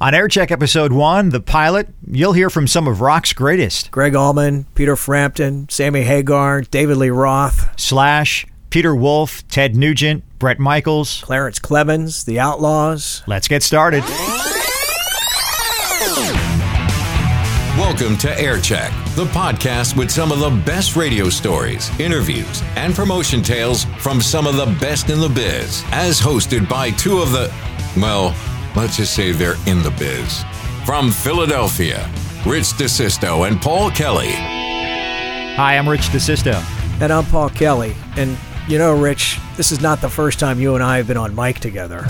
On Aircheck Episode 1, The Pilot, you'll hear from some of rock's greatest. Gregg Allman, Peter Frampton, Sammy Hagar, David Lee Roth, Slash, Peter Wolf, Ted Nugent, Bret Michaels. Clarence Clemons, The Outlaws. Let's get started. Welcome to Aircheck, the podcast with some of the best radio stories, interviews, and promotion tales from some of the best in the biz, as hosted by two of the, well, let's just say they're in the biz. From Philadelphia, Rich DeSisto and Paul Kelly. Hi, I'm Rich DeSisto. And I'm Paul Kelly. And you know, Rich, this is not the first time you and I have been on mic together.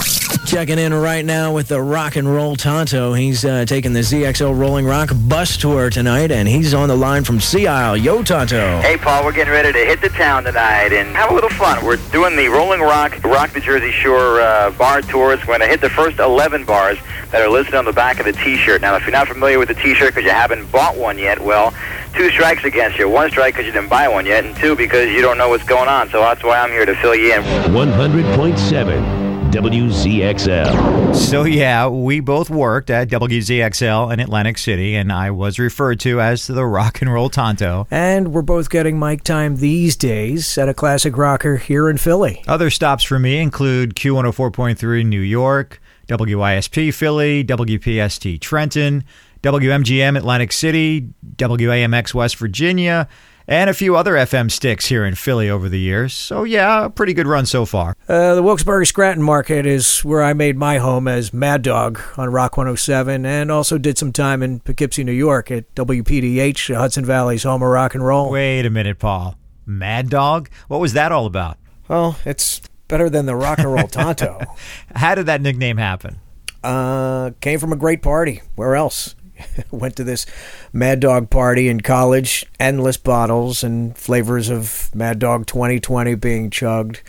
Checking in right now with the rock and roll Tonto. He's uh, taking the ZXL Rolling Rock bus tour tonight, and he's on the line from Sea Isle. Yo, Tonto. Hey, Paul, we're getting ready to hit the town tonight and have a little fun. We're doing the Rolling Rock, Rock the Jersey Shore uh, bar tours. We're going to hit the first 11 bars that are listed on the back of the T-shirt. Now, if you're not familiar with the T-shirt because you haven't bought one yet, well, two strikes against you. One strike because you didn't buy one yet, and two because you don't know what's going on. So that's why I'm here to fill you in. 100.7 WZXL. So, yeah, we both worked at WZXL in Atlantic City, and I was referred to as the rock and roll Tonto. And we're both getting mic time these days at a classic rocker here in Philly. Other stops for me include Q104.3 New York, WYSP Philly, WPST Trenton, WMGM Atlantic City, WAMX West Virginia, and a few other FM sticks here in Philly over the years. So, yeah, a pretty good run so far. Uh, the Wilkes-Barre Scranton market is where I made my home as Mad Dog on Rock 107 and also did some time in Poughkeepsie, New York at WPDH, Hudson Valley's home of rock and roll. Wait a minute, Paul. Mad Dog? What was that all about? Well, it's better than the rock and roll Tonto. How did that nickname happen? Uh, came from a great party. Where else? Went to this Mad Dog party in college, endless bottles and flavors of Mad Dog 2020 being chugged.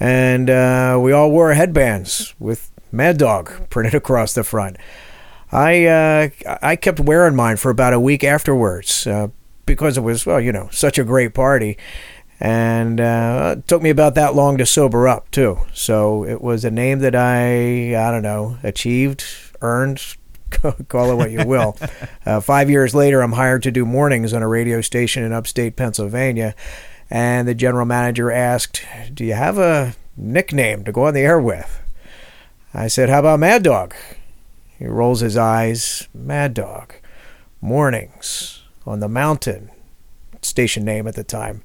And uh, we all wore headbands with Mad Dog printed across the front. I uh, I kept wearing mine for about a week afterwards uh, because it was well, you know, such a great party, and uh, it took me about that long to sober up too. So it was a name that I I don't know achieved, earned, call it what you will. uh, five years later, I'm hired to do mornings on a radio station in upstate Pennsylvania, and the general manager asked, "Do you have a nickname to go on the air with?" I said, "How about Mad Dog?" He rolls his eyes. Mad Dog. Mornings on the mountain. Station name at the time.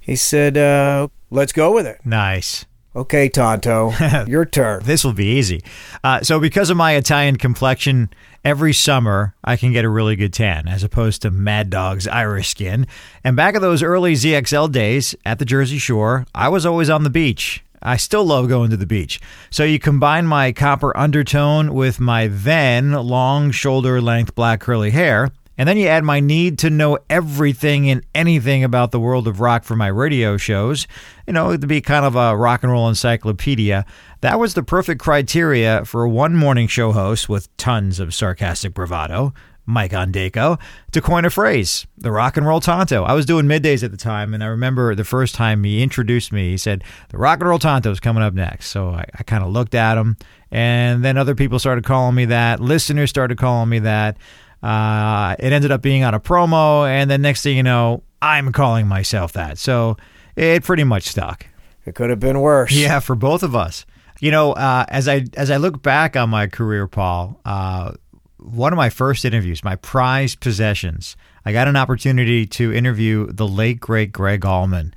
He said, uh, "Let's go with it." Nice. Okay, Tonto, your turn. This will be easy. Uh, so, because of my Italian complexion, every summer I can get a really good tan, as opposed to Mad Dog's Irish skin. And back in those early ZXL days at the Jersey Shore, I was always on the beach. I still love going to the beach. So you combine my copper undertone with my then long shoulder length black curly hair, and then you add my need to know everything and anything about the world of rock for my radio shows, you know, to be kind of a rock and roll encyclopedia. That was the perfect criteria for a one morning show host with tons of sarcastic bravado, Mike Ondeco, to coin a phrase, the rock and roll Tonto. I was doing middays at the time, and I remember the first time he introduced me, he said, The rock and roll Tonto is coming up next. So I, I kind of looked at him, and then other people started calling me that. Listeners started calling me that. Uh, it ended up being on a promo, and then next thing you know, I'm calling myself that. So it pretty much stuck. It could have been worse. Yeah, for both of us. You know, uh, as I as I look back on my career, Paul, uh, one of my first interviews, my prized possessions, I got an opportunity to interview the late great Gregg Allman.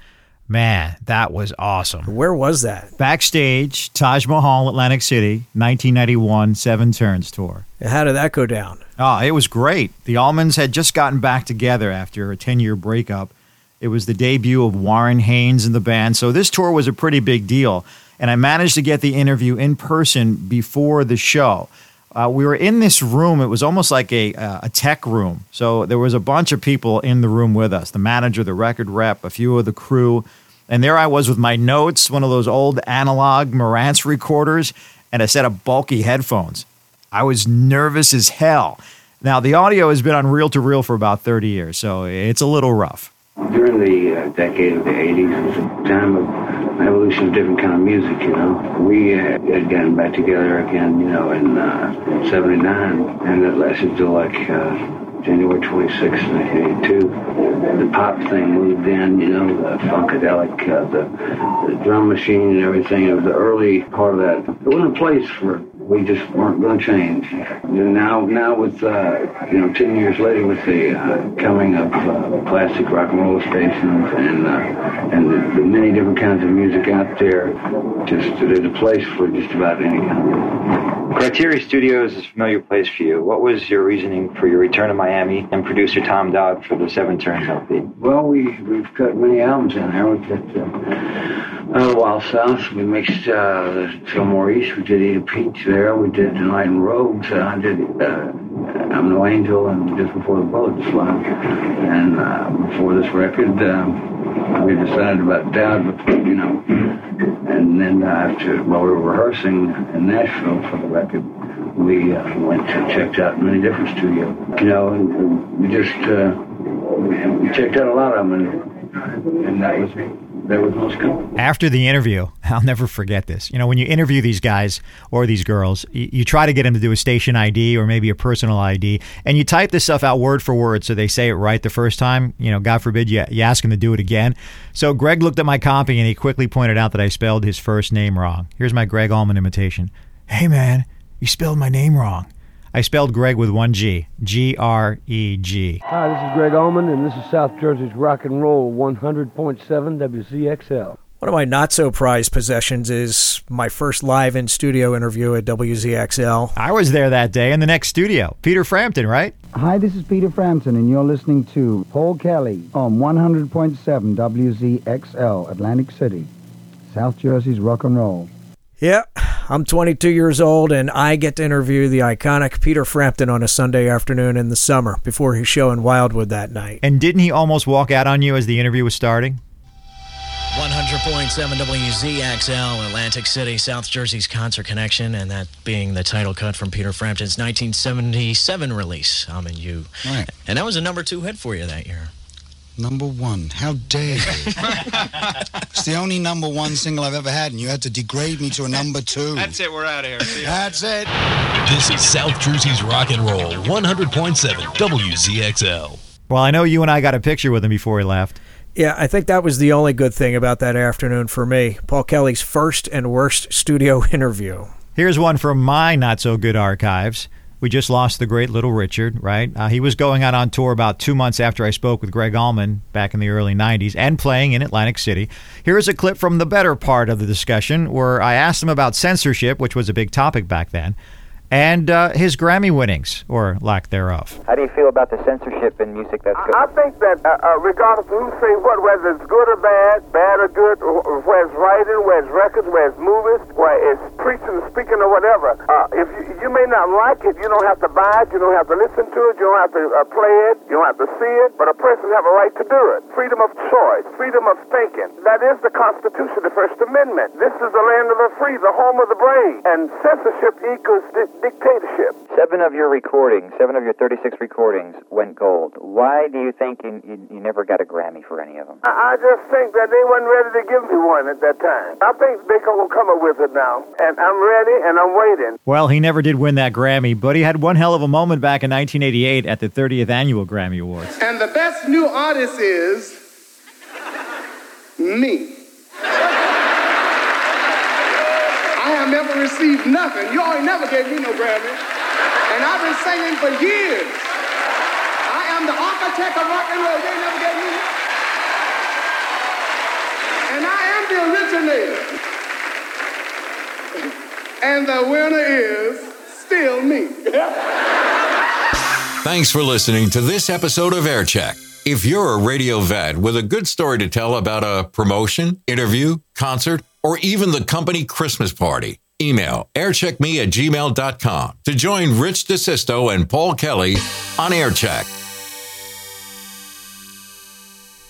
Man, that was awesome. Where was that? Backstage, Taj Mahal, Atlantic City, 1991 Seven Turns tour. How did that go down? Oh, it was great. The Allmans had just gotten back together after a 10 year breakup. It was the debut of Warren Haynes in the band, so this tour was a pretty big deal. And I managed to get the interview in person before the show. Uh, we were in this room. It was almost like a, uh, a tech room. So there was a bunch of people in the room with us the manager, the record rep, a few of the crew. And there I was with my notes, one of those old analog Marantz recorders, and a set of bulky headphones. I was nervous as hell. Now, the audio has been on reel to reel for about 30 years, so it's a little rough. During the uh, decade of the 80s was a time of evolution of different kind of music, you know. We uh, had gotten back together again, you know, in uh, 79, and it lasted till like uh, January 26, 1982. The pop thing moved in, you know, the funkadelic, uh, the, the drum machine and everything. It was the early part of that. It wasn't a place for we just weren't going to change. Know, now, now with uh, you know, ten years later, with the uh, coming of uh, classic rock and roll stations and uh, and the, the many different kinds of music out there, just there's a place for just about any kind. Criteria Studios is a familiar place for you. What was your reasoning for your return to Miami and producer Tom Dowd for the Seven Turns LP? Well, we we've cut many albums in there. We cut uh, uh, Wild South. We mixed uh, Fillmore East. We did Eat a Peach there. We did Enlightened Rogues. Uh, I did uh, I'm No Angel and Just Before the Bullets Fly. And uh, before this record, uh, we decided about but, you know. And then after, while we were rehearsing in Nashville for the record, we uh, went and checked out many different studios. You know, and, and we just uh, we checked out a lot of them, and, and that was good. After the interview, I'll never forget this. You know, when you interview these guys or these girls, you, you, try to get them to do a station ID or maybe a personal ID, and you type this stuff out word for word so they say it right the first time. You know, God forbid you, you ask them to do it again. So Gregg looked at my copy and he quickly pointed out that I spelled his first name wrong. Here's my Gregg Allman imitation. Hey, man, you spelled my name wrong. I spelled Greg with one G. G R E G. Hi, this is Gregg Allman, and this is South Jersey's Rock and Roll 100.7 WZXL. One of my not so prized possessions is my first live in studio interview at WZXL. I was there that day in the next studio. Peter Frampton, right? Hi, this is Peter Frampton, and you're listening to Paul Kelly on 100.7 WZXL, Atlantic City, South Jersey's Rock and Roll. Yeah, I'm 22 years old, and I get to interview the iconic Peter Frampton on a Sunday afternoon in the summer before his show in Wildwood that night. And didn't he almost walk out on you as the interview was starting? 100.7 WZXL, Atlantic City, South Jersey's Concert Connection, and that being the title cut from Peter Frampton's 1977 release, I'm in You. Right. And that was a number two hit for you that year. Number one. How dare you? it's the only number one single I've ever had, and you had to degrade me to a number two. That's it. We're out of here. See. That's it. This is South Jersey's Rock and Roll 100.7 WZXL. Well, I know you and I got a picture with him before he left. Yeah, I think that was the only good thing about that afternoon for me. Paul Kelly's first and worst studio interview. Here's one from my not so good archives. We just lost the great Little Richard, right? Uh, he was going out on tour about two months after I spoke with Gregg Allman back in the early 90s and playing in Atlantic City. Here's a clip from the better part of the discussion where I asked him about censorship, which was a big topic back then, and uh, his Grammy winnings, or lack thereof. How do you feel about the censorship in music that's good? I think that uh, uh, regardless of who say what, whether it's good or bad, bad or good, or, or where it's writing, where it's records, where it's movies, where it's preaching, speaking, or whatever, uh, if you, you may not like it, you don't have to buy it, you don't have to listen to it, you don't have to uh, play it, you don't have to see it, but a person have a right to do it. Freedom of choice, freedom of thinking. That is the Constitution, the First Amendment. This is the land of the free, the home of the brave, and censorship equals di- dictatorship. Seven of your recordings, seven of your 36 recordings went gold. Why do you think you, you, you never got a Grammy for any of them? I, I just think that they weren't ready to give me one at that time. I think they can come up with it now, and I'm ready and I'm waiting. Well, he never did win that Grammy, but he had one hell of a moment back in 1988 at the 30th Annual Grammy Awards. And the best new artist is me. I have never received nothing. You all ain't never gave me no Grammy. And I've been singing for years. I am the architect of rock and roll. They never gave me And I am the originator. And the winner is still me. Thanks for listening to this episode of Aircheck. If you're a radio vet with a good story to tell about a promotion, interview, concert, or even the company Christmas party, email aircheckme at gmail.com to join Rich DeSisto and Paul Kelly on Aircheck.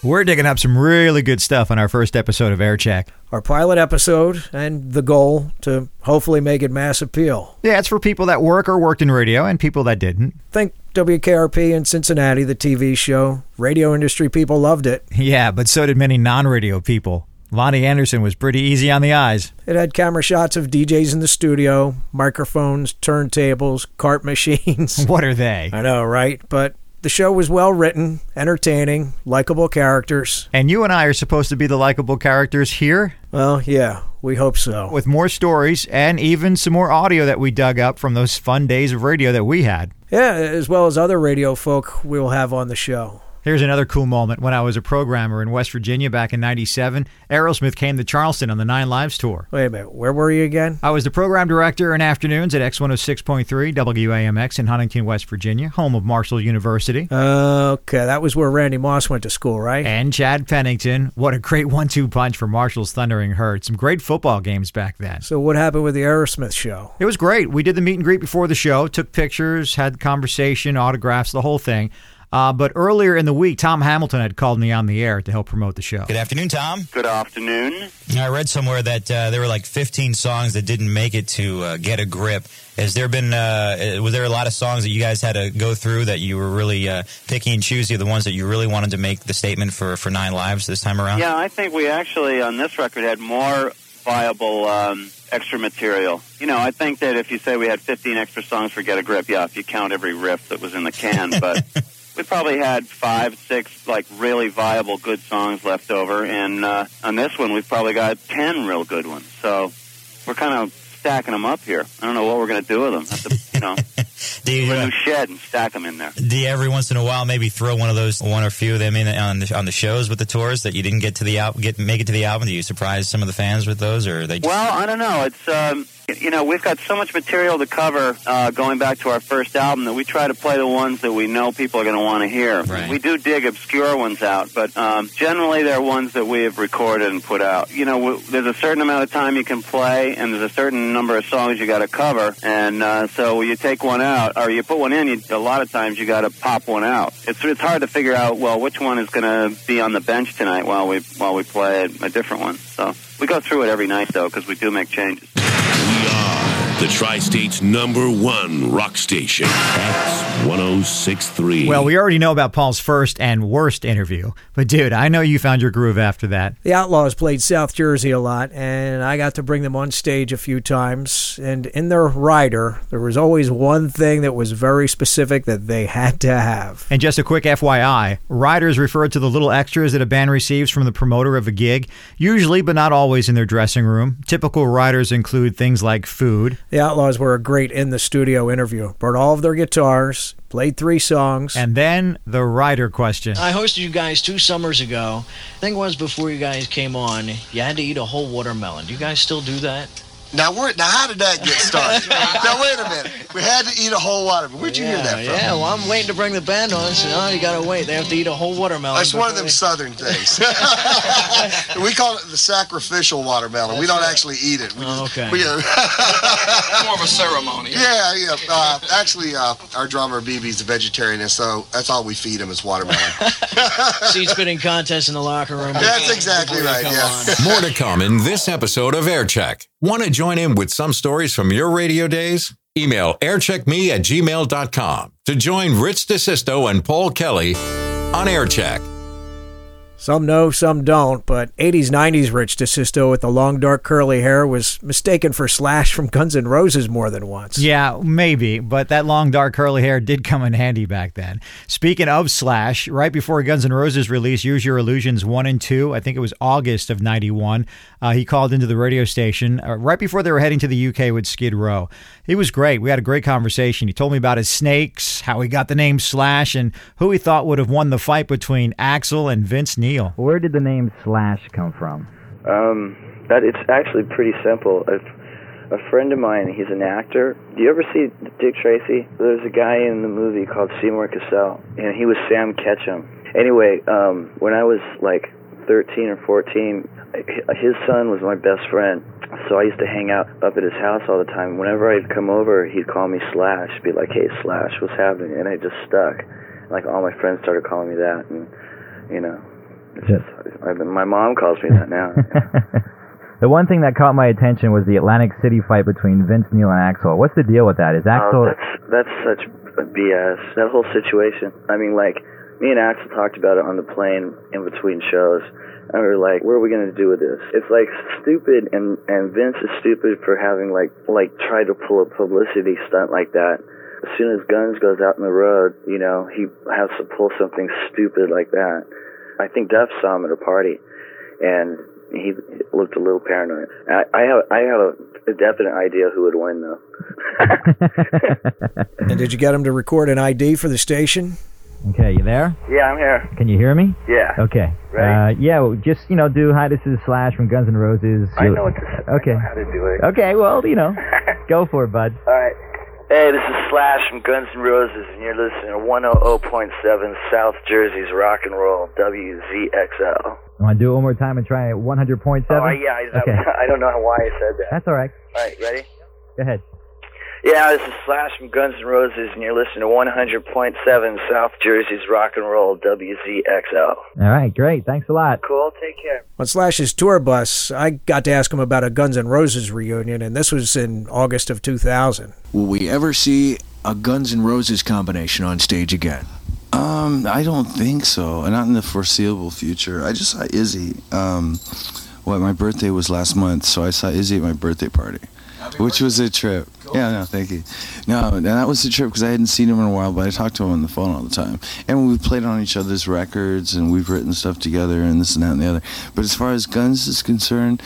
We're digging up some really good stuff on our first episode of Aircheck. Our pilot episode and the goal to hopefully make it mass appeal. Yeah, it's for people that work or worked in radio and people that didn't. Think WKRP in Cincinnati, the TV show. Radio industry people loved it. Yeah, but so did many non radio people. Loni Anderson was pretty easy on the eyes. It had camera shots of DJs in the studio, microphones, turntables, cart machines. What are they? I know, right? But the show was well written, entertaining, likable characters. And you and I are supposed to be the likable characters here? Well, yeah, we hope so. With more stories and even some more audio that we dug up from those fun days of radio that we had. Yeah, as well as other radio folk we'll have on the show. Here's another cool moment. When I was a programmer in West Virginia back in 97, Aerosmith came to Charleston on the Nine Lives tour. Wait a minute, where were you again? I was the program director in afternoons at X106.3 WAMX in Huntington, West Virginia, home of Marshall University. Okay, that was where Randy Moss went to school, right? And Chad Pennington. What a great one two punch for Marshall's Thundering Herd. Some great football games back then. So, what happened with the Aerosmith show? It was great. We did the meet and greet before the show, took pictures, had conversation, autographs, the whole thing. Uh, but earlier in the week, Tom Hamilton had called me on the air to help promote the show. Good afternoon, Tom. Good afternoon. I read somewhere that uh, there were like 15 songs that didn't make it to uh, Get a Grip. Has there been, uh, was there a lot of songs that you guys had to go through that you were really uh, picking and choosing, the ones that you really wanted to make the statement for, for Nine Lives this time around? Yeah, I think we actually, on this record, had more viable um, extra material. You know, I think that if you say we had 15 extra songs for Get a Grip, yeah, if you count every riff that was in the can, but we probably had five, six, like really viable good songs left over, and uh, on this one we've probably got ten real good ones. So we're kind of stacking them up here. I don't know what we're going to do with them. Have to, you know, do you, uh, new shed and stack them in there. do you every once in a while maybe throw one of those, one or few of them in on the, on the shows with the tours that you didn't get to the al- get make it to the album? Do you surprise some of the fans with those, or they? Just, Well, I don't know. It's um, you know we've got so much material to cover uh, going back to our first album that we try to play the ones that we know people are going to want to hear. Right. We do dig obscure ones out, but um, generally they're ones that we have recorded and put out. You know, w- there's a certain amount of time you can play, and there's a certain number of songs you got to cover, and uh, so you take one out or you put one in. You, a lot of times you got to pop one out. It's it's hard to figure out well which one is going to be on the bench tonight while we while we play a, a different one. So we go through it every night though because we do make changes. The Tri State's number one rock station, X1063. Well, we already know about Paul's first and worst interview, but dude, I know you found your groove after that. The Outlaws played South Jersey a lot, and I got to bring them on stage a few times. And in their rider, there was always one thing that was very specific that they had to have. And just a quick FYI, riders refer to the little extras that a band receives from the promoter of a gig, usually but not always in their dressing room. Typical riders include things like food. The Outlaws were a great in the studio interview. Brought all of their guitars, played three songs. And then the rider question. I hosted you guys two summers ago. I think it was before you guys came on. You had to eat a whole watermelon. Do you guys still do that? Now, where, now, how did that get started? now, wait a minute. We had to eat a whole watermelon. Where'd you yeah, hear that from? Yeah, well, I'm waiting to bring the band on. So, oh, you gotta wait. They have to eat a whole watermelon. That's one of them they- southern things. we call it the sacrificial watermelon. we don't right. actually eat it. We Oh, just- okay. we, uh, More of a ceremony. yeah, yeah. Uh, actually, uh, our drummer BB's a vegetarian, and so that's all we feed him is watermelon. Seed spitting contest in the locker room. That's exactly right. they Yeah. on. More to come in this episode of Aircheck. Want to join in with some stories from your radio days? Email aircheckme at gmail.com to join Rich DeSisto and Paul Kelly on Aircheck. Some know, some don't, but 80s, 90s Rich DeSisto with the long, dark, curly hair was mistaken for Slash from Guns N' Roses more than once. Yeah, maybe, but that long, dark, curly hair did come in handy back then. Speaking of Slash, right before Guns N' Roses released Use Your Illusions 1 and 2, I think it was August of 91, uh, he called into the radio station uh, right before they were heading to the UK with Skid Row. He was great. We had a great conversation. He told me about his snakes, how he got the name Slash, and who he thought would have won the fight between Axl and Vince Neil. Where did the name Slash come from? Um, that it's actually pretty simple. If a friend of mine, he's an actor. Do you ever see Dick Tracy? There's a guy in the movie called Seymour Cassel, and he was Sam Catchem. Anyway, um, when I was like 13 or 14, his son was my best friend. So I used to hang out up at his house all the time. Whenever I'd come over, he'd call me Slash, be like, "Hey Slash, what's happening?" And it just stuck. Like all my friends started calling me that, and you know, it's just I've been, my mom calls me that now. The one thing that caught my attention was the Atlantic City fight between Vince Neil and Axl. What's the deal with that? Is oh, Axl? Oh, that's that's such a BS. That whole situation. I mean, like me and Axl talked about it on the plane in between shows. And we were like, what are we gonna do with this? It's like stupid, and and Vince is stupid for having like like tried to pull a publicity stunt like that. As soon as Guns goes out in the road, you know, he has to pull something stupid like that. I think Duff saw him at a party, and he looked a little paranoid. I, I have I have a, a definite idea who would win though. And did you get him to record an ID for the station? Okay, you there? Yeah, I'm here. Can you hear me? Yeah. Okay. Ready? Uh, yeah, well, just you know, do hi. This is Slash from Guns N' Roses. I know what to say. Okay. How to do it. Okay. Well, you know, go for it, bud. All right. Hey, this is Slash from Guns N' Roses, and you're listening to 100.7 South Jersey's Rock and Roll WZXL. Want to do it one more time and try it 100.7? Oh, yeah, I, Okay. I don't know why I said that. That's all right. All right, ready? Go ahead. Yeah, this is Slash from Guns N' Roses, and you're listening to 100.7 South Jersey's Rock and Roll WZXL. All right. Great. Thanks a lot. Cool, take care. On Slash's tour bus, I got to ask him about a Guns N' Roses reunion, and this was in August of 2000. Will we ever see a Guns N' Roses combination on stage again? Um, I don't think so. Not in the foreseeable future. I just saw Izzy. Um, what my birthday was last month, so I saw Izzy at my birthday party, which was a trip. Yeah, no, thank you. No, that was a trip because I hadn't seen him in a while, but I talked to him on the phone all the time, and we played on each other's records, and we've written stuff together, and this and that and the other. But as far as Guns is concerned.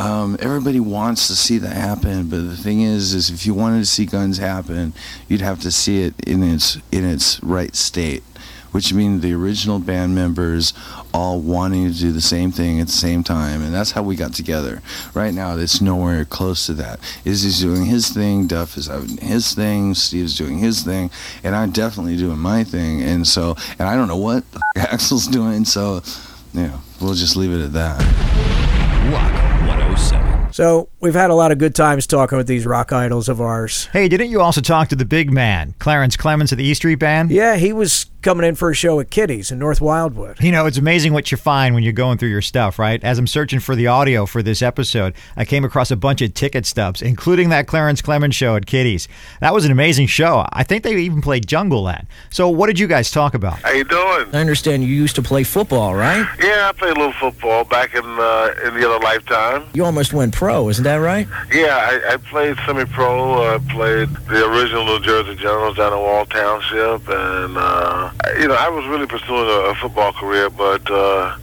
Um, everybody wants to see that happen, but the thing is, is if you wanted to see Guns happen, you'd have to see it in its in its right state, which means the original band members all wanting to do the same thing at the same time, and that's how we got together. Right now, it's nowhere close to that. Izzy's doing his thing, Duff is doing his thing, Steve's doing his thing, and I'm definitely doing my thing, and so, and I don't know what Axl's doing, so, yeah, we'll just leave it at that. Rock 107. So we've had a lot of good times talking with these rock idols of ours. Hey, didn't you also talk to the big man, Clarence Clemons of the E Street Band? Yeah, he was coming in for a show at Kitty's in North Wildwood. You know, it's amazing what you find when you're going through your stuff, right? As I'm searching for the audio for this episode, I came across a bunch of ticket stubs, including that Clarence Clemons show at Kitty's. That was an amazing show. I think they even played Jungleland. So, what did you guys talk about? How you doing? I understand you used to play football, right? Yeah, I played a little football back in uh, in the other lifetime. You almost went pro, isn't that right? Yeah, I, I played semi-pro. I played the original New Jersey Generals down in Wall Township, and uh, I- you know, I was really pursuing a, a football career, but. Uh,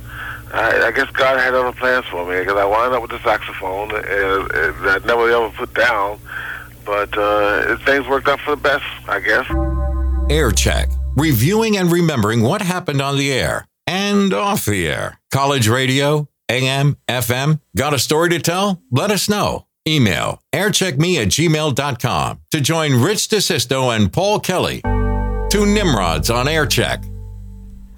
I, I guess God had other plans for me because I wound up with the saxophone and, and I never ever put down, but uh, things worked out for the best, I guess. Air Check, reviewing and remembering what happened on the air and off the air. College radio, AM, FM. Got a story to tell? Let us know. Email aircheckme at gmail.com to join Rich DeSisto and Paul Kelly. Two Nimrods on Aircheck.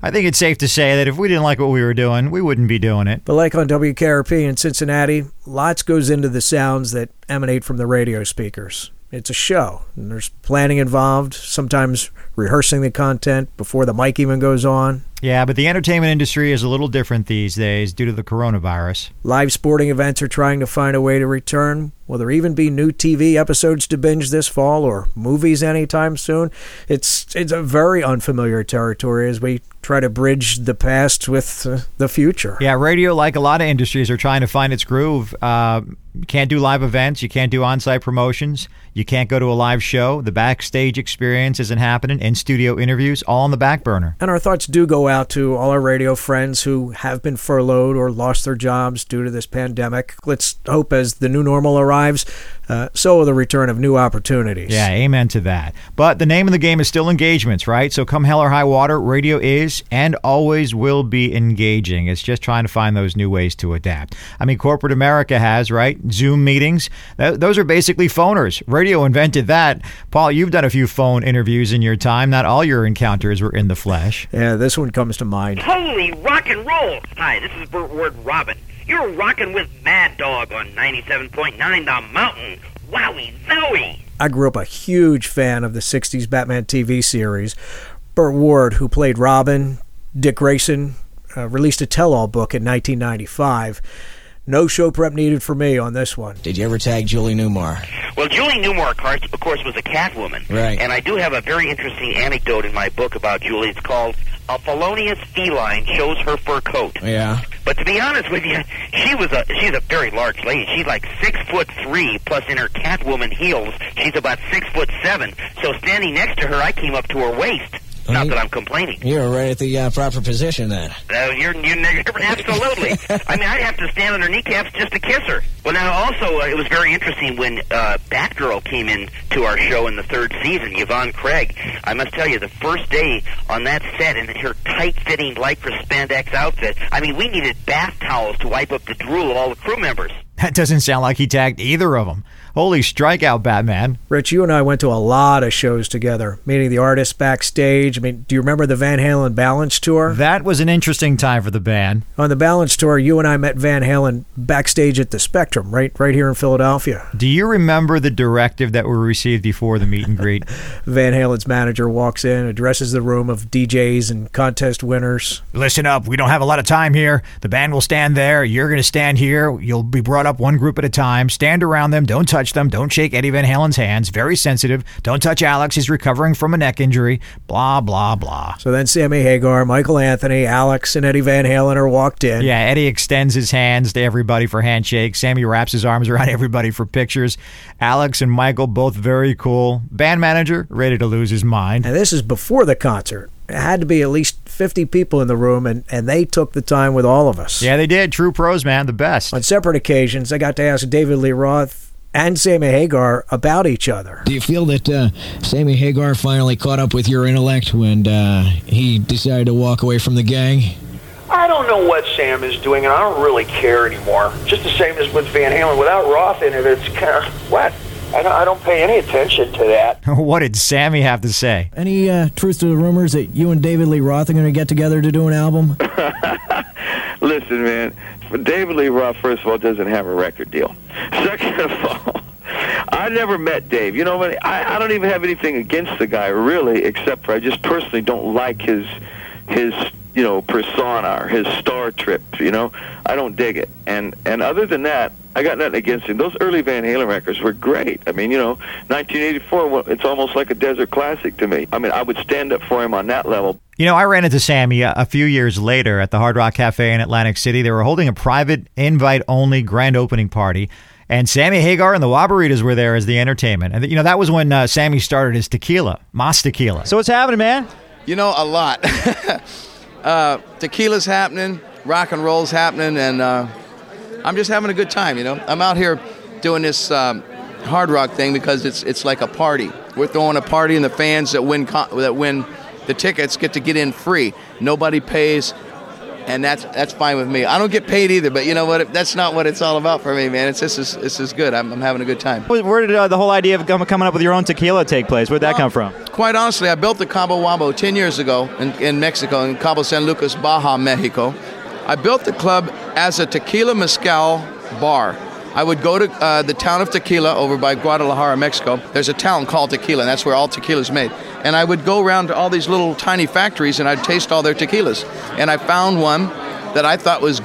I think it's safe to say that if we didn't like what we were doing, we wouldn't be doing it. But like on WKRP in Cincinnati, lots goes into the sounds that emanate from the radio speakers. It's a show, and there's planning involved, sometimes rehearsing the content before the mic even goes on. Yeah, but the entertainment industry is a little different these days due to the coronavirus. Live sporting events are trying to find a way to return. Will there even be new TV episodes to binge this fall or movies anytime soon? It's it's a very unfamiliar territory as we try to bridge the past with uh, the future. Yeah, radio, like a lot of industries, are trying to find its groove. Uh, you can't do live events. You can't do on site promotions. You can't go to a live show. The backstage experience isn't happening. In studio interviews, all on the back burner. And our thoughts do go out to all our radio friends who have been furloughed or lost their jobs due to this pandemic. Let's hope as the new normal arrives, uh, so will the return of new opportunities. Yeah, amen to that. But the name of the game is still engagements, right? So come hell or high water, radio is and always will be engaging. It's just trying to find those new ways to adapt. I mean, corporate America has, right? Zoom meetings. Th- those are basically phoners. Radio invented that. Paul, you've done a few phone interviews in your time. Not all your encounters were in the flesh. Yeah, this one comes to mind. Holy rock and roll! Hi, this is Burt Ward Robin. You're rocking with Mad Dog on 97.9 The Mountain. Wowie zowie! I grew up a huge fan of the 60s Batman TV series. Burt Ward, who played Robin, Dick Grayson, uh, released a tell all book in 1995. No show prep needed for me on this one. Did you ever tag Julie Newmar? Well, Julie Newmar, of course, of course, was a Catwoman. Right. And I do have a very interesting anecdote in my book about Julie. It's called a felonious feline shows her fur coat. Yeah. But to be honest with you, she was a she's a very large lady. She's like six foot three, plus in her Catwoman heels, she's about six foot seven. So standing next to her, I came up to her waist. Not that I'm complaining. You're right at the uh, proper position then. Uh, you're, you're, you're absolutely. I mean, I'd have to stand on her kneecaps just to kiss her. Well, now also, uh, it was very interesting when uh, Batgirl came in to our show in the third season, Yvonne Craig. I must tell you, the first day on that set in her tight-fitting lycra spandex outfit, I mean, we needed bath towels to wipe up the drool of all the crew members. That doesn't sound like he tagged either of them. Holy strikeout, Batman. Rich, you and I went to a lot of shows together, meeting the artists backstage. I mean, do you remember the Van Halen Balance Tour? That was an interesting time for the band. On the Balance Tour, you and I met Van Halen backstage at the Spectrum, right, right here in Philadelphia. Do you remember the directive that we received before the meet and greet? Van Halen's manager walks in, addresses the room of DJs and contest winners. Listen up, we don't have a lot of time here. The band will stand there. You're going to stand here. You'll be brought up one group at a time. Stand around them. Don't touch them. Don't shake Eddie Van Halen's hands. Very sensitive. Don't touch Alex. He's recovering from a neck injury. Blah, blah, blah. So then Sammy Hagar, Michael Anthony, Alex, and Eddie Van Halen are walked in. Yeah, Eddie extends his hands to everybody for handshakes. Sammy wraps his arms around everybody for pictures. Alex and Michael both very cool. Band manager ready to lose his mind. And this is before the concert. It had to be at least 50 people in the room, and, and they took the time with all of us. Yeah, they did. True pros, man. The best. On separate occasions, I got to ask David Lee Roth and Sammy Hagar about each other. Do you feel that uh, Sammy Hagar finally caught up with your intellect when uh, he decided to walk away from the gang? I don't know what Sam is doing, and I don't really care anymore. Just the same as with Van Halen. Without Roth in it, it's kind of what? I don't, I don't pay any attention to that. what did Sammy have to say? Any uh, truth to the rumors that you and David Lee Roth are going to get together to do an album? Listen, man, David Lee Roth, first of all, doesn't have a record deal. Second of all, I never met Dave. You know, what I, I don't even have anything against the guy, really, except for I just personally don't like his his you know persona or his star trip. You know, I don't dig it. And and other than that, I got nothing against him. Those early Van Halen records were great. I mean, you know, 1984, well, it's almost like a desert classic to me. I mean, I would stand up for him on that level. You know, I ran into Sammy a, a few years later at the Hard Rock Cafe in Atlantic City. They were holding a private, invite only grand opening party. And Sammy Hagar and the Waboritas were there as the entertainment. And, you know, that was when uh, Sammy started his tequila, Mas Tequila. So what's happening, man? You know, a lot. uh, tequila's happening, rock and roll's happening, and uh, I'm just having a good time. You know, I'm out here doing this um, hard rock thing because it's it's like a party. We're throwing a party, and the fans that win con- that win the tickets get to get in free. Nobody pays, and that's that's fine with me. I don't get paid either, but you know what? That's not what it's all about for me, man. It's this is this is good. I'm, I'm having a good time. Where did uh, the whole idea of coming up with your own tequila take place? Where'd that come from? Quite honestly, I built the Cabo Wabo 10 years ago in, in Mexico, in Cabo San Lucas, Baja, Mexico. I built the club as a tequila mezcal bar. I would go to uh, the town of Tequila over by Guadalajara, Mexico. There's a town called Tequila, and that's where all tequila is made. And I would go around to all these little tiny factories and I'd taste all their tequilas. And I found one that I thought was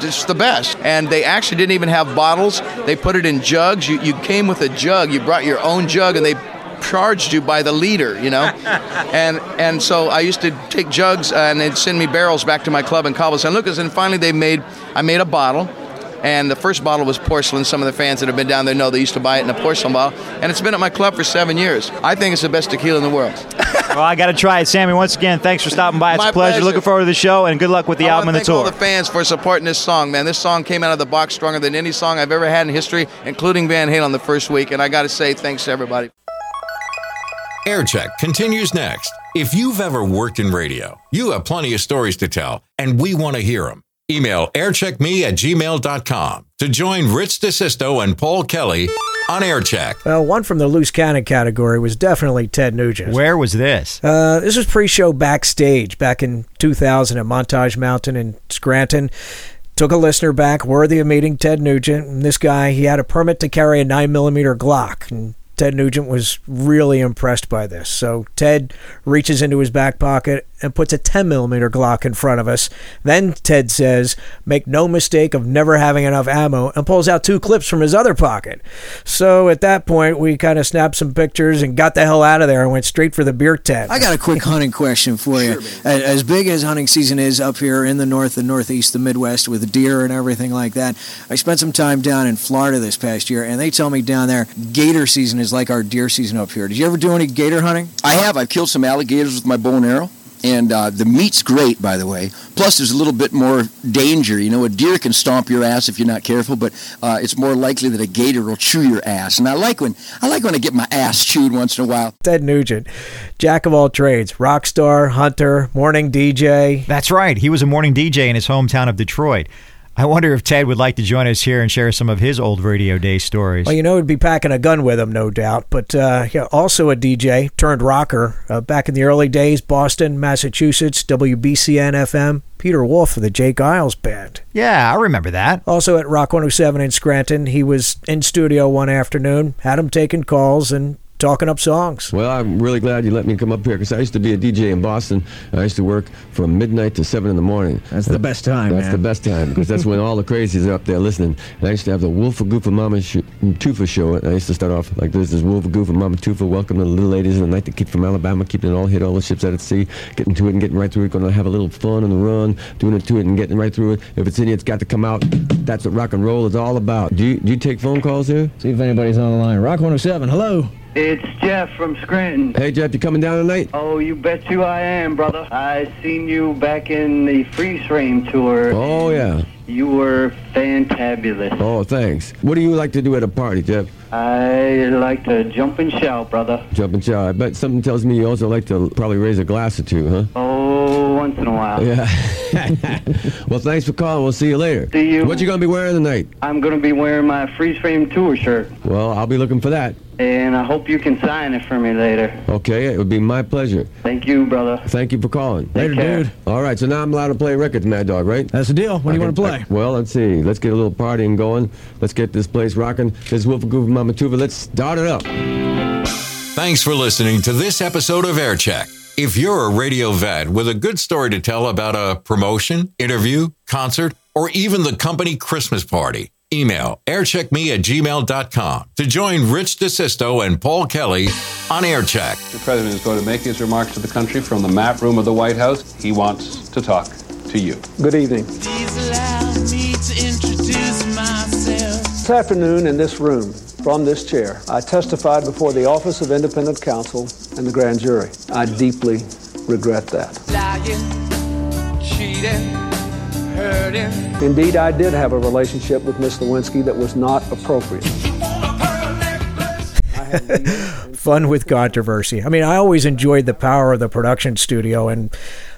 just the best. And they actually didn't even have bottles. They put it in jugs. You, you came with a jug. You brought your own jug, and they charged you by the leader, you know. and and so I used to take jugs uh, and they'd send me barrels back to my club in Cabo San Lucas. And finally, they made I made a bottle. And the first bottle was porcelain. Some of the fans that have been down there know they used to buy it in a porcelain bottle. And it's been at my club for seven years. I think it's the best tequila in the world. well, I got to try it. Sammy, once again, thanks for stopping by. It's My a pleasure. pleasure. Looking forward to the show, and good luck with the I album and the thank all tour. the fans for supporting this song, man. This song came out of the box stronger than any song I've ever had in history, including Van Halen the first week. And I got to say thanks to everybody. Aircheck continues next. If you've ever worked in radio, you have plenty of stories to tell, and we want to hear them. Email aircheckme at gmail.com to join Rich DeSisto and Paul Kelly on Aircheck. Well, one from the loose cannon category was definitely Ted Nugent. Where was this? Uh, this was pre-show backstage back in 2000 at Montage Mountain in Scranton. Took a listener back, worthy of meeting Ted Nugent. And this guy, he had a permit to carry a 9mm Glock. And Ted Nugent was really impressed by this. So Ted reaches into his back pocket and puts a 10 millimeter Glock in front of us. Then Ted says, Make no mistake of never having enough ammo, and pulls out two clips from his other pocket. So at that point, we kind of snapped some pictures and got the hell out of there and went straight for the beer tent. I got a quick hunting question for you. A- as big as hunting season is up here in the north, the northeast, the Midwest with deer and everything like that, I spent some time down in Florida this past year, and they tell me down there gator season is like our deer season up here. Did you ever do any gator hunting? I have. I've killed some alligators with my bow and arrow. And uh, the meat's great, by the way. Plus, there's a little bit more danger. You know, a deer can stomp your ass if you're not careful, but uh, it's more likely that a gator will chew your ass. And I like when I like when I get my ass chewed once in a while. Ted Nugent, jack of all trades, rock star, hunter, morning DJ. That's right. He was a morning DJ in his hometown of Detroit. I wonder if Ted would like to join us here and share some of his old radio day stories. Well, you know, he'd be packing a gun with him, no doubt. But uh, yeah, also a DJ turned rocker uh, back in the early days, Boston, Massachusetts, WBCN FM. Peter Wolf of the J. Geils Band. Yeah, I remember that. Also at Rock 107 in Scranton, he was in studio one afternoon, had him taking calls and talking up songs. Well, I'm really glad you let me come up here because I used to be a DJ in Boston. I used to work from midnight to seven in the morning. That's the best time, That's man. the best time because that's when all the crazies are up there listening. And I used to have the Wolfa Goofa Mama sh- Tufa show. And I used to start off like this: "This is Wolfa Goofa Mama Tufa. Welcome to the little ladies of the night. The kid from Alabama, keeping it all hit, all the ships out at sea, getting to it and getting right through it. Going to have a little fun on the run, doing it to it and getting right through it. If it's in you, it's got to come out. That's what rock and roll is all about. Do you, do you take phone calls here? See if anybody's on the line. Rock 107, hello. It's Jeff from Scranton. Hey Jeff, you coming down tonight? Oh, you bet you I am, brother. I seen you back in the freeze frame tour. Oh yeah. You were fantabulous. Oh, thanks. What do you like to do at a party, Jeff? I like to jump and shout, brother. Jump and shout. I bet something tells me you also like to probably raise a glass or two, huh? Oh, once in a while. Yeah. well, thanks for calling. We'll see you later. See you. What you gonna be wearing tonight? I'm gonna be wearing my freeze frame tour shirt, Well, I'll be looking for that. and I hope you can sign it for me later. Okay, it would be my pleasure. Thank you, brother. Thank you for calling. Later, care. dude. All right, so now I'm allowed to play records, Mad Dog, right? That's the deal. What do you want to play? Well, let's see. Let's get a little partying going. Let's get this place rocking. This is Wolf Goof Mama Tuva. Let's start it up. Thanks for listening to this episode of Aircheck. If you're a radio vet with a good story to tell about a promotion, interview, concert, or even the company Christmas party, email aircheckme at gmail.com to join Rich DeSisto and Paul Kelly on Aircheck. The president is going to make his remarks to the country from the map room of the White House. He wants to talk to you. Good evening. This afternoon in this room, from this chair, I testified before the Office of Independent Counsel and the grand jury. I deeply regret that. Lying, cheating, hurting. Indeed, I did have a relationship with Miss Lewinsky that was not appropriate. Fun with controversy. I mean, I always enjoyed the power of the production studio and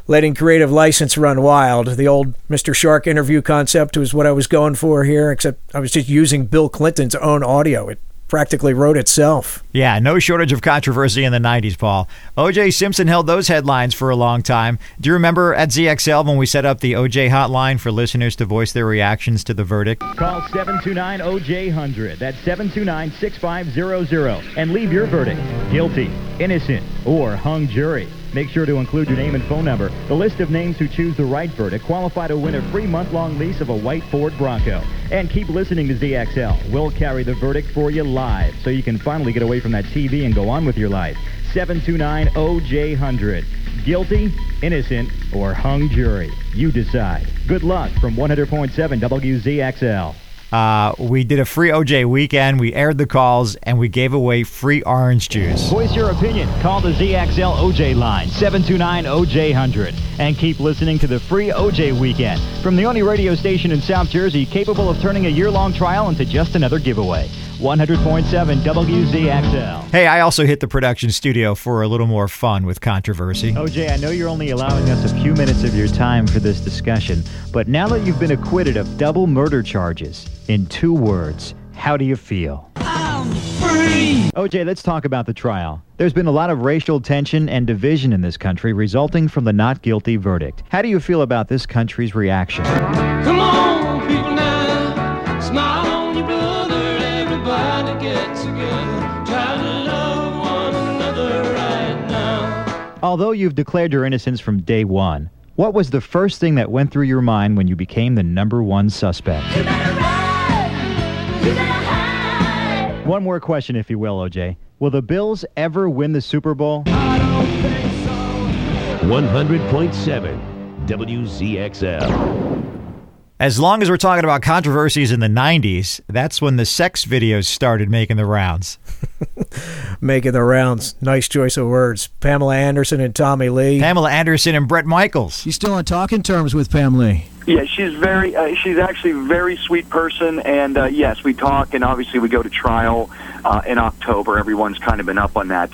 letting creative license run wild. The old Mr. Shark interview concept was what I was going for here, except I was just using Bill Clinton's own audio. It practically wrote itself. Yeah, no shortage of controversy in the 90s, Paul. OJ Simpson held those headlines for a long time. Do you remember at ZXL when we set up the OJ hotline for listeners to voice their reactions to the verdict? Call 729 OJ100. That's 729 6500. And leave your verdict guilty, innocent, or hung jury. Make sure to include your name and phone number. The list of names who choose the right verdict qualify to win a free month long lease of a white Ford Bronco. And keep listening to ZXL. We'll carry the verdict for you live so you can finally get away from that TV and go on with your life. 729 OJ100. Guilty, innocent, or hung jury. You decide. Good luck from 100.7 WZXL. Uh, we did a free OJ weekend. We aired the calls and we gave away free orange juice. Voice your opinion. Call the ZXL OJ line, 729 OJ100. And keep listening to the free OJ weekend from the only radio station in South Jersey capable of turning a year long trial into just another giveaway. 100.7 WZXL. Hey, I also hit the production studio for a little more fun with controversy. OJ, I know you're only allowing us a few minutes of your time for this discussion, but now that you've been acquitted of double murder charges, in two words, how do you feel? Free! OJ, let's talk about the trial. There's been a lot of racial tension and division in this country resulting from the not guilty verdict. How do you feel about this country's reaction? Come on, Although you've declared your innocence from day one, what was the first thing that went through your mind when you became the number one suspect? One more question, if you will, OJ. Will the Bills ever win the Super Bowl? 100.7 WZXL. As long as we're talking about controversies in the 90s, that's when the sex videos started making the rounds. Making the rounds. Nice choice of words. Pamela Anderson and Tommy Lee. Pamela Anderson and Bret Michaels. You still on talking terms with Pam Lee? Yeah, she's very. Uh, she's actually a very sweet person, and uh, yes, we talk, and obviously we go to trial uh, in October. Everyone's kind of been up on that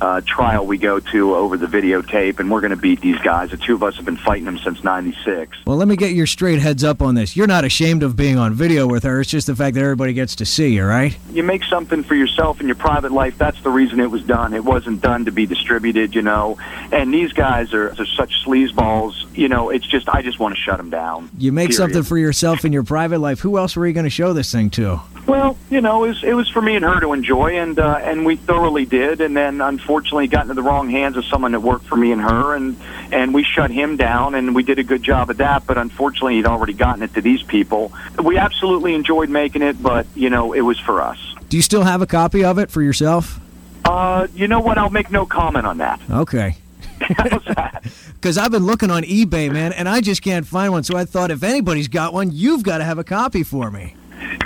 uh, trial we go to over the videotape, and we're going to beat these guys. The two of us have been fighting them since '96. Well, let me get your straight heads up on this. You're not ashamed of being on video with her. It's just the fact that everybody gets to see you, right? You make something for yourself in your private life. That's the reason it was done. It wasn't done to be distributed, you know. And these guys are, are such sleazeballs. You know, it's just I just want to shut them down. You make Period. something for yourself in your private life. Who else were you going to show this thing to? Well, you know, it was, it was for me and her to enjoy, and uh, and we thoroughly did. And then, unfortunately, got into the wrong hands of someone that worked for me and her, and and we shut him down, and we did a good job of that. But unfortunately, he'd already gotten it to these people. We absolutely enjoyed making it, but you know, it was for us. Do you still have a copy of it for yourself? Uh, you know what? I'll make no comment on that. Okay. Because I've been looking on eBay, man, and I just can't find one. So I thought if anybody's got one, you've got to have a copy for me.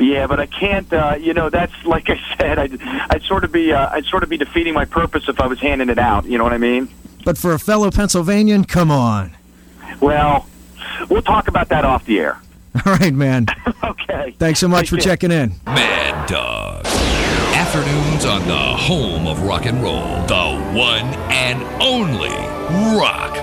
Yeah, but I can't. Uh, you know, that's like I said. I'd, I'd sort of be. Uh, I'd sort of be defeating my purpose if I was handing it out. You know what I mean? But for a fellow Pennsylvanian, come on. Well, we'll talk about that off the air. All right, man. okay. Thanks so much for care. checking in. Mad Dog. Afternoons on the home of rock and roll. The one and only Rock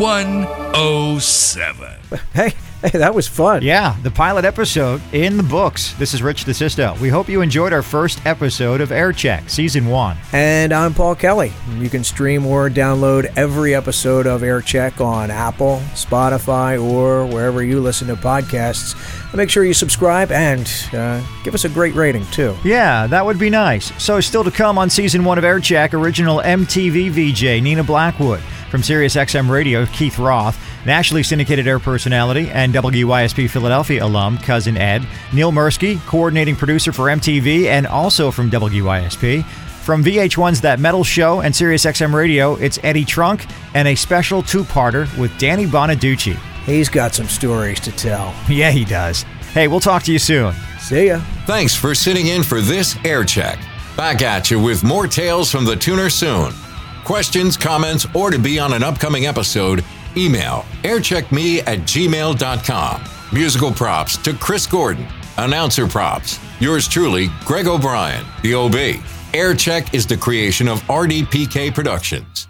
107. Hey, hey, that was fun. Yeah, the pilot episode in the books. This is Rich DeSisto. We hope you enjoyed our first episode of Air Check, Season 1. And I'm Paul Kelly. You can stream or download every episode of Air Check on Apple, Spotify, or wherever you listen to podcasts. Make sure you subscribe and uh, give us a great rating, too. Yeah, that would be nice. So, still to come on season one of Air Check, original MTV VJ Nina Blackwood. From SiriusXM Radio, Keith Roth. Nationally syndicated air personality and WYSP Philadelphia alum, Cousin Ed. Neil Mursky, coordinating producer for MTV and also from WYSP. From VH1's That Metal Show and SiriusXM Radio, it's Eddie Trunk and a special two parter with Danny Bonaduce. He's got some stories to tell. Yeah, he does. Hey, we'll talk to you soon. See ya. Thanks for sitting in for this air check. Back at you with more tales from the tuner soon. Questions, comments, or to be on an upcoming episode, email aircheckme at gmail.com. Musical props to Chris Gordon. Announcer props. Yours truly, Greg O'Brien, the OB. Aircheck is the creation of RDPK Productions.